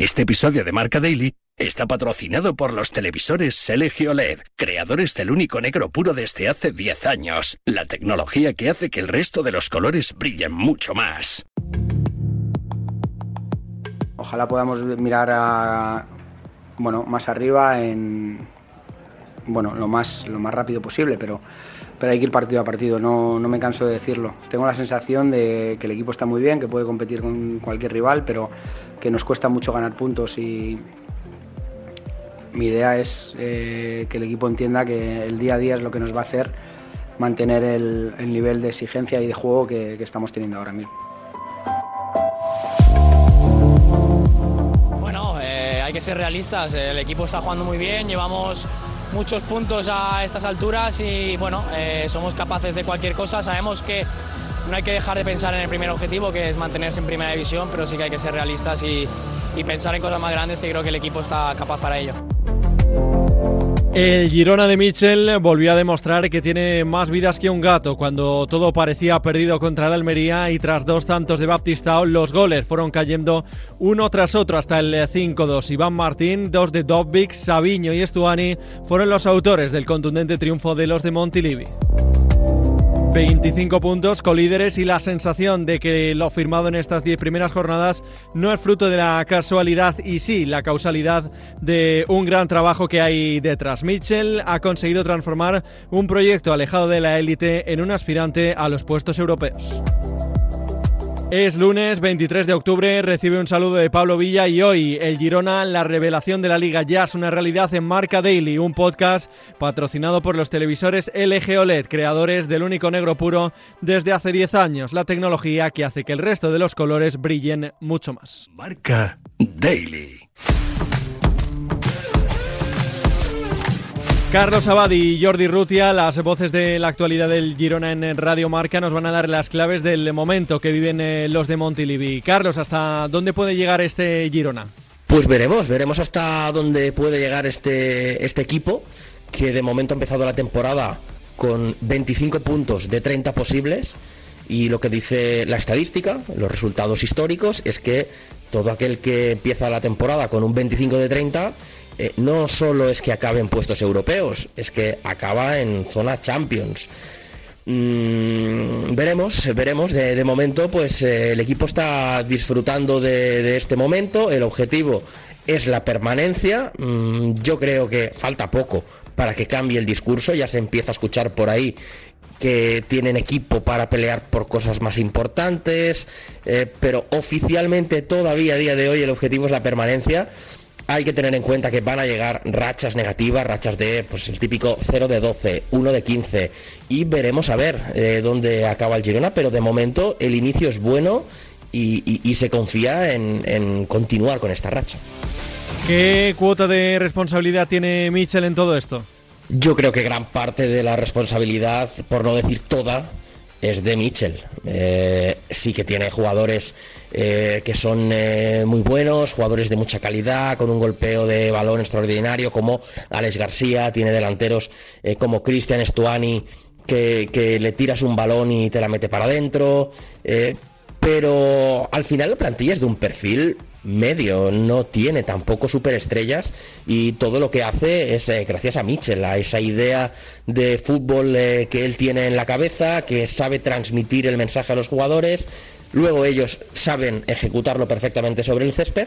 Este episodio de Marca Daily está patrocinado por los televisores Selegio LED, creadores del único negro puro desde hace 10 años, la tecnología que hace que el resto de los colores brillen mucho más. Ojalá podamos mirar a, bueno, más arriba en bueno, lo más, lo más rápido posible, pero, pero hay que ir partido a partido, no, no me canso de decirlo. Tengo la sensación de que el equipo está muy bien, que puede competir con cualquier rival, pero que nos cuesta mucho ganar puntos y mi idea es eh, que el equipo entienda que el día a día es lo que nos va a hacer mantener el, el nivel de exigencia y de juego que, estamos teniendo ahora mismo. Bueno, eh, hay que ser realistas, el equipo está jugando muy bien, llevamos muchos puntos a estas alturas y bueno, eh, somos capaces de cualquier cosa, sabemos que no hay que dejar de pensar en el primer objetivo, que es mantenerse en primera división, pero sí que hay que ser realistas y, y pensar en cosas más grandes que creo que el equipo está capaz para ello. El Girona de Mitchell volvió a demostrar que tiene más vidas que un gato cuando todo parecía perdido contra el Almería y tras dos tantos de Baptistao los goles fueron cayendo uno tras otro hasta el 5-2. Iván Martín, dos de Dobbik, Sabiño y Estuani fueron los autores del contundente triunfo de los de Montilivi. 25 puntos, colíderes y la sensación de que lo firmado en estas 10 primeras jornadas no es fruto de la casualidad y sí la causalidad de un gran trabajo que hay detrás. Mitchell ha conseguido transformar un proyecto alejado de la élite en un aspirante a los puestos europeos. Es lunes 23 de octubre, recibe un saludo de Pablo Villa y hoy el Girona, la revelación de la Liga ya es una realidad en Marca Daily, un podcast patrocinado por los televisores LG OLED, creadores del único negro puro desde hace 10 años, la tecnología que hace que el resto de los colores brillen mucho más. Marca Daily. Carlos Abad y Jordi Rutia, las voces de la actualidad del Girona en Radio Marca, nos van a dar las claves del momento que viven eh, los de Montilivi. Carlos, ¿hasta dónde puede llegar este Girona? Pues veremos, veremos hasta dónde puede llegar este, este equipo, que de momento ha empezado la temporada con 25 puntos de 30 posibles. Y lo que dice la estadística, los resultados históricos, es que todo aquel que empieza la temporada con un 25 de 30 eh, no solo es que acabe en puestos europeos, es que acaba en zona Champions. Mm, veremos, veremos. De, momento, pues eh, el equipo está disfrutando de, de, este momento. El objetivo es la permanencia. Mm, yo creo que falta poco para que cambie el discurso. Ya se empieza a escuchar por ahí que tienen equipo para pelear por cosas más importantes, eh, pero oficialmente todavía a día de hoy el objetivo es la permanencia hay que tener en cuenta que van a llegar rachas negativas, rachas de pues el típico 0 de 12, 1 de 15 y veremos a ver eh, dónde acaba el Girona, pero de momento el inicio es bueno y, y, y se confía en, en continuar con esta racha. ¿Qué cuota de responsabilidad tiene Mitchell en todo esto? Yo creo que gran parte de la responsabilidad, por no decir toda, es de Mitchell. Eh, sí que tiene jugadores eh, que son eh, muy buenos, jugadores de mucha calidad, con un golpeo de balón extraordinario, como Alex García, tiene delanteros como Cristian Stuani, que, que, le tiras un balón y te la mete para adentro. Pero al final la plantilla es de un perfil medio, no tiene tampoco superestrellas y todo lo que hace es eh, gracias a Mitchell, a esa idea de fútbol eh, que él tiene en la cabeza, que sabe transmitir el mensaje a los jugadores, luego ellos saben ejecutarlo perfectamente sobre el césped,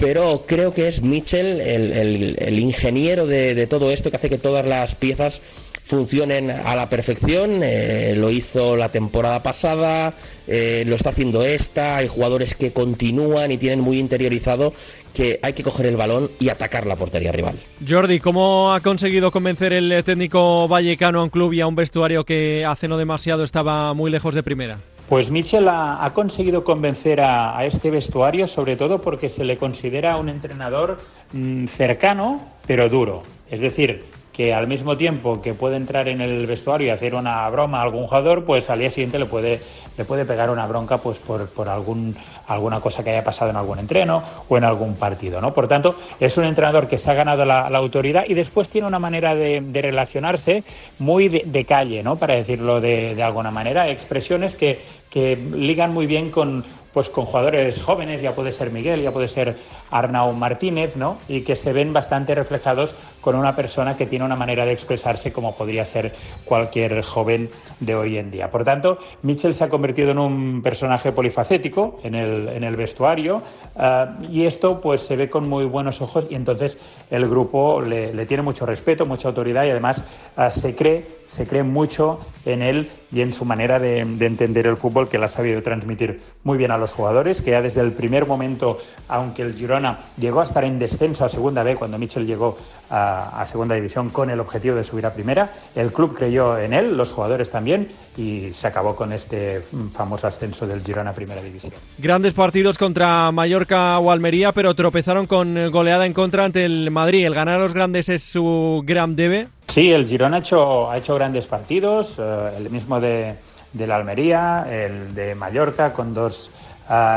pero creo que es Mitchell el, ingeniero de, de todo esto que hace que todas las piezas funcionen a la perfección. Eh, lo hizo la temporada pasada, eh, lo está haciendo esta. Hay jugadores que continúan y tienen muy interiorizado que hay que coger el balón y atacar la portería rival. Jordi, ¿cómo ha conseguido convencer el técnico vallecano a un club y a un vestuario que hace no demasiado estaba muy lejos de primera? Pues Michel ha, conseguido convencer a, este vestuario, sobre todo porque se le considera un entrenador mmm, cercano, pero duro. Es decir, que al mismo tiempo que puede entrar en el vestuario y hacer una broma a algún jugador, pues al día siguiente le puede, le puede pegar una bronca pues por, por algún, alguna cosa que haya pasado en algún entreno o en algún partido. ¿no? Por tanto, es un entrenador que se ha ganado la, autoridad y después tiene una manera de, relacionarse muy de, de calle, ¿no? para decirlo de, de alguna manera, expresiones que, que ligan muy bien con, pues con jugadores jóvenes, ya puede ser Miguel, ya puede ser Arnau Martínez, ¿no? Y que se ven bastante reflejados con una persona que tiene una manera de expresarse como podría ser cualquier joven de hoy en día. Por tanto, Mitchell se ha convertido en un personaje polifacético en el, en el vestuario eh, y esto pues se ve con muy buenos ojos y entonces el grupo le, tiene mucho respeto, mucha autoridad y además eh, se cree se cree mucho en él y en su manera de, entender el fútbol que la ha sabido transmitir muy bien a los jugadores, que ya desde el primer momento, aunque el Girona llegó a estar en descenso a segunda B cuando Mitchell llegó a, segunda división con el objetivo de subir a primera, el club creyó en él, los jugadores también, y se acabó con este famoso ascenso del Girona a primera división. Grandes partidos contra Mallorca o Almería, pero tropezaron con goleada en contra ante el Madrid. El ganar a los grandes es su gran debe. Sí, el Girona ha hecho, ha hecho grandes partidos, eh, el mismo de, la Almería, el de Mallorca, con dos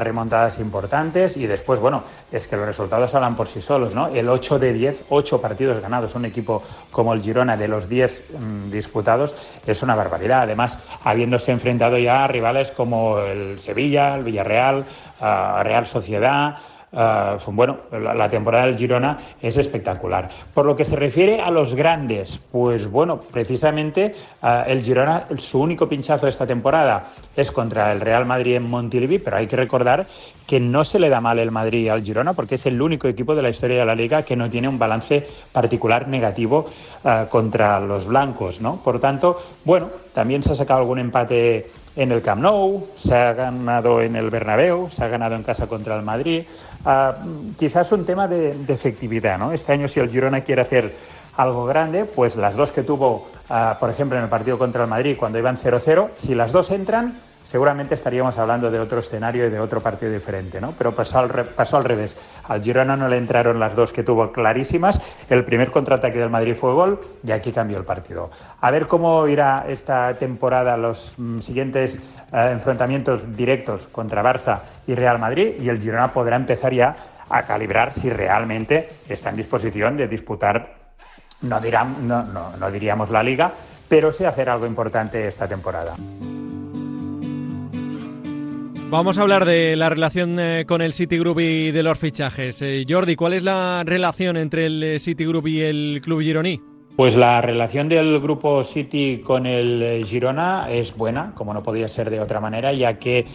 remontadas importantes y después, bueno, es que los resultados hablan por sí solos, ¿no? El 8 de 10, 8 partidos ganados, un equipo como el Girona de los 10 mm, disputados es una barbaridad. Además, habiéndose enfrentado ya a rivales como el Sevilla, el Villarreal, Real Sociedad, Ah, bueno, la, temporada del Girona es espectacular. Por lo que se refiere a los grandes, pues bueno, precisamente ah, el Girona, su único pinchazo esta temporada es contra el Real Madrid en Montilivi, pero hay que recordar que no se le da mal el Madrid al Girona porque es el único equipo de la historia de la liga que no tiene un balance particular negativo ah, contra los blancos, ¿no? Por tanto, bueno, también se ha sacado algún empate en el Camp Nou, se ha ganado en el Bernabéu, se ha ganado en casa contra el Madrid. Ah, quizás un tema de, efectividad, ¿no? Este año si el Girona quiere hacer algo grande, pues las dos que tuvo, ah, por ejemplo, en el partido contra el Madrid cuando iban 0-0, si las dos entran, seguramente estaríamos hablando de otro escenario y de otro partido diferente, ¿no? Pero pasó al, revés. Al Girona no le entraron las dos que tuvo clarísimas. El primer contraataque del Madrid fue gol y aquí cambió el partido. A ver cómo irá esta temporada los mm, siguientes eh, enfrentamientos directos contra Barça y Real Madrid y el Girona podrá empezar ya a calibrar si realmente está en disposición de disputar, no, no, no diríamos la liga, pero sí hacer algo importante esta temporada. Vamos a hablar de la relación eh, con el City Group y de los fichajes. Eh, Jordi, ¿cuál es la relación entre el eh, City Group y el club gironí? Pues la relación del grupo City con el Girona es buena, como no podía ser de otra manera, ya que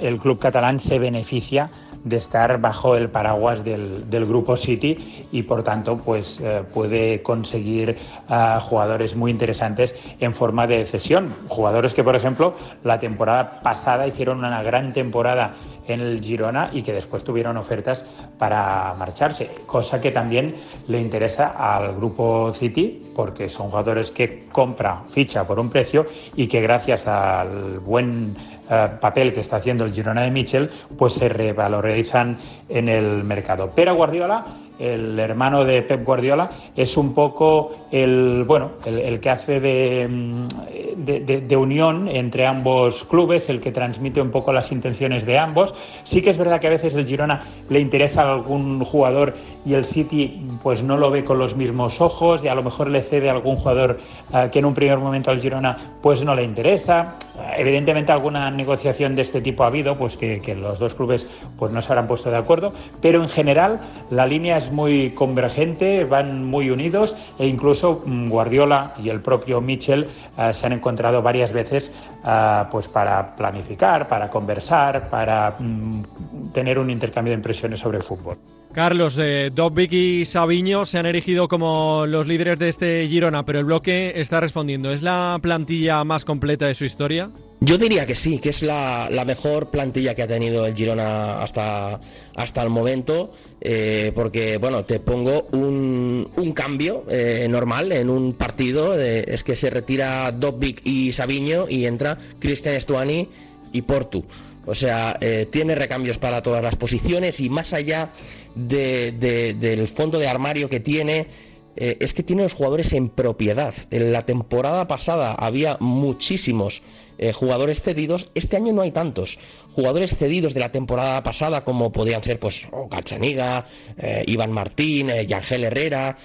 el club catalán se beneficia de estar bajo el paraguas del, grupo City y por tanto pues eh, puede conseguir uh, jugadores muy interesantes en forma de cesión. Jugadores que por ejemplo la temporada pasada hicieron una gran temporada en el Girona y que después tuvieron ofertas para marcharse, cosa que también le interesa al grupo City porque son jugadores que compra, ficha por un precio y que gracias al buen eh, papel que está haciendo el Girona de Michel, pues se revalorizan en el mercado. Pero Guardiola el hermano de Pep Guardiola, es un poco el, bueno, el, que hace mm, de, de, unión entre ambos clubes, el que transmite un poco las intenciones de ambos. Sí que es verdad que a veces el Girona le interesa a algún jugador y el City pues no lo ve con los mismos ojos y a lo mejor le cede a algún jugador eh, que en un primer momento al Girona pues no le interesa. Evidentemente alguna negociación de este tipo ha habido, pues que, los dos clubes pues no se habrán puesto de acuerdo, pero en general la línea es muy convergente, van muy unidos e incluso mm, Guardiola y el propio Mitchell eh, se han encontrado varias veces eh, pues para planificar, para conversar, para mm, tener un intercambio de impresiones sobre el fútbol. Carlos, eh, y Sabiño se han erigido como los líderes de este Girona, pero el bloque está respondiendo. ¿Es la plantilla más completa de su historia? Yo diría que sí, que es la, mejor plantilla que ha tenido el Girona hasta, hasta el momento, eh, porque, bueno, te pongo un, un cambio eh, normal en un partido, eh, es que se retira Dobbik y Sabiño y entra Cristian Estuani y Portu. O sea, tiene recambios para todas las posiciones y más allá del fondo de armario que tiene, es que tiene los jugadores en propiedad. En la temporada pasada había muchísimos eh, jugadores cedidos. Este año no hay tantos. Jugadores cedidos de la temporada pasada, como podían ser pues Gachaniga, eh, Iván Martín, eh, Yangel Herrera,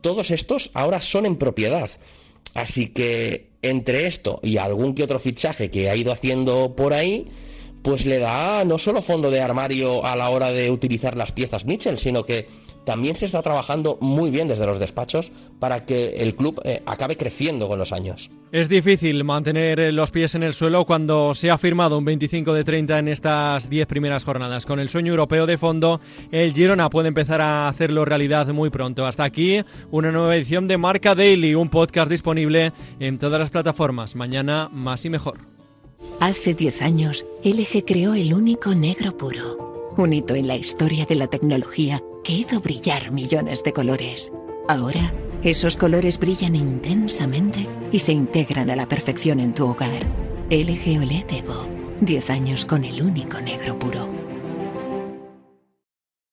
todos estos ahora son en propiedad. Así que entre esto y algún que otro fichaje que ha ido haciendo por ahí, pues le da no solo fondo de armario a la hora de utilizar las piezas Mitchell, sino que también se está trabajando muy bien desde los despachos para que el club eh, acabe creciendo con los años. Es difícil mantener eh, los pies en el suelo cuando se ha firmado un 25 de 30 en estas 10 primeras jornadas. Con el sueño europeo de fondo, el Girona puede empezar a hacerlo realidad muy pronto. Hasta aquí una nueva edición de Marca Daily, un podcast disponible en todas las plataformas. Mañana más y mejor. Hace 10 años, LG creó el único negro puro, un hito en la historia de la tecnología que hizo brillar millones de colores. Ahora, esos colores brillan intensamente y se integran a la perfección en tu hogar. LG OLED Evo, 10 años con el único negro puro.